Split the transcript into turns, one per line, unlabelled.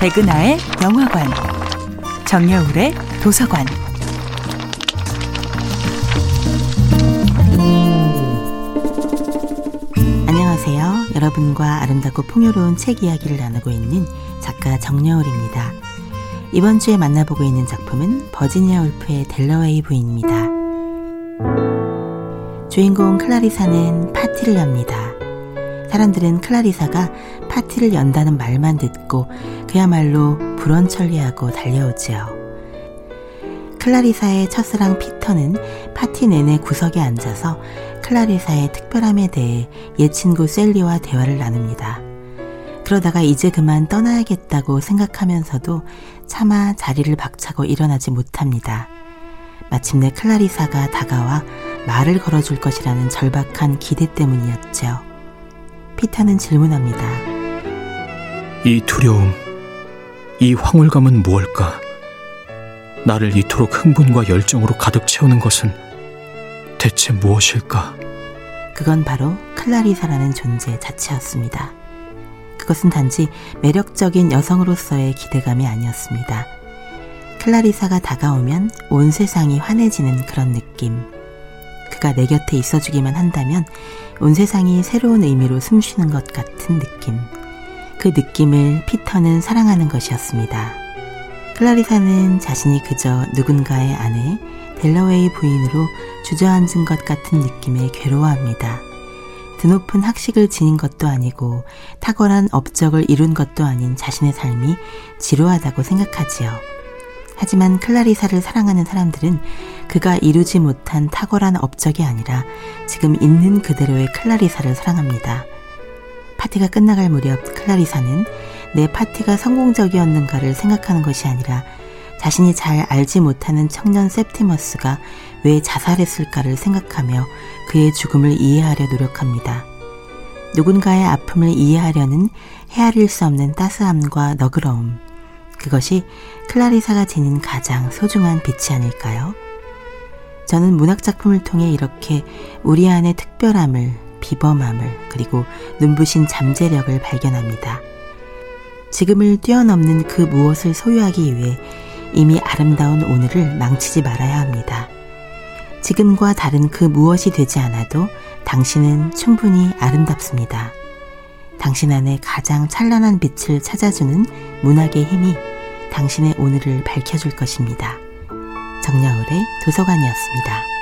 백은하의 영화관, 정여울의 도서관.
안녕하세요. 여러분과 아름답고 풍요로운 책 이야기를 나누고 있는 작가 정여울입니다. 이번 주에 만나보고 있는 작품은 버지니아 울프의 델러웨이 부인입니다. 주인공 클라리사는 파티를 엽니다. 사람들은 클라리사가 파티를 연다는 말만 듣고 그야말로 불원천리하고 달려오지요. 클라리사의 첫사랑 피터는 파티 내내 구석에 앉아서 클라리사의 특별함에 대해 옛 친구 셀리와 대화를 나눕니다. 그러다가 이제 그만 떠나야겠다고 생각하면서도 차마 자리를 박차고 일어나지 못합니다. 마침내 클라리사가 다가와 말을 걸어줄 것이라는 절박한 기대 때문이었죠. 피터는 질문합니다.
이 두려움, 이 황홀감은 무엇일까? 나를 이토록 흥분과 열정으로 가득 채우는 것은 대체 무엇일까?
그건 바로 클라리사라는 존재 자체였습니다. 그것은 단지 매력적인 여성으로서의 기대감이 아니었습니다. 클라리사가 다가오면 온 세상이 환해지는 그런 느낌. 그가 내 곁에 있어주기만 한다면 온 세상이 새로운 의미로 숨쉬는 것 같은 느낌. 그 느낌을 피터는 사랑하는 것이었습니다. 클라리사는 자신이 그저 누군가의 아내, 델러웨이 부인으로 주저앉은 것 같은 느낌에 괴로워합니다. 드높은 학식을 지닌 것도 아니고 탁월한 업적을 이룬 것도 아닌 자신의 삶이 지루하다고 생각하지요. 하지만 클라리사를 사랑하는 사람들은 그가 이루지 못한 탁월한 업적이 아니라 지금 있는 그대로의 클라리사를 사랑합니다. 파티가 끝나갈 무렵 클라리사는 내 파티가 성공적이었는가를 생각하는 것이 아니라 자신이 잘 알지 못하는 청년 septimus가 왜 자살했을까를 생각하며 그의 죽음을 이해하려 노력합니다. 누군가의 아픔을 이해하려는 헤아릴 수 없는 따스함과 너그러움. 그것이 클라리사가 지닌 가장 소중한 빛이 아닐까요? 저는 문학작품을 통해 이렇게 우리 안의 특별함을, 비범함을, 그리고 눈부신 잠재력을 발견합니다. 지금을 뛰어넘는 그 무엇을 소유하기 위해 이미 아름다운 오늘을 망치지 말아야 합니다. 지금과 다른 그 무엇이 되지 않아도 당신은 충분히 아름답습니다. 당신 안에 가장 찬란한 빛을 찾아주는 문학의 힘이 당신의 오늘을 밝혀줄 것입니다. 정야울의 도서관이었습니다.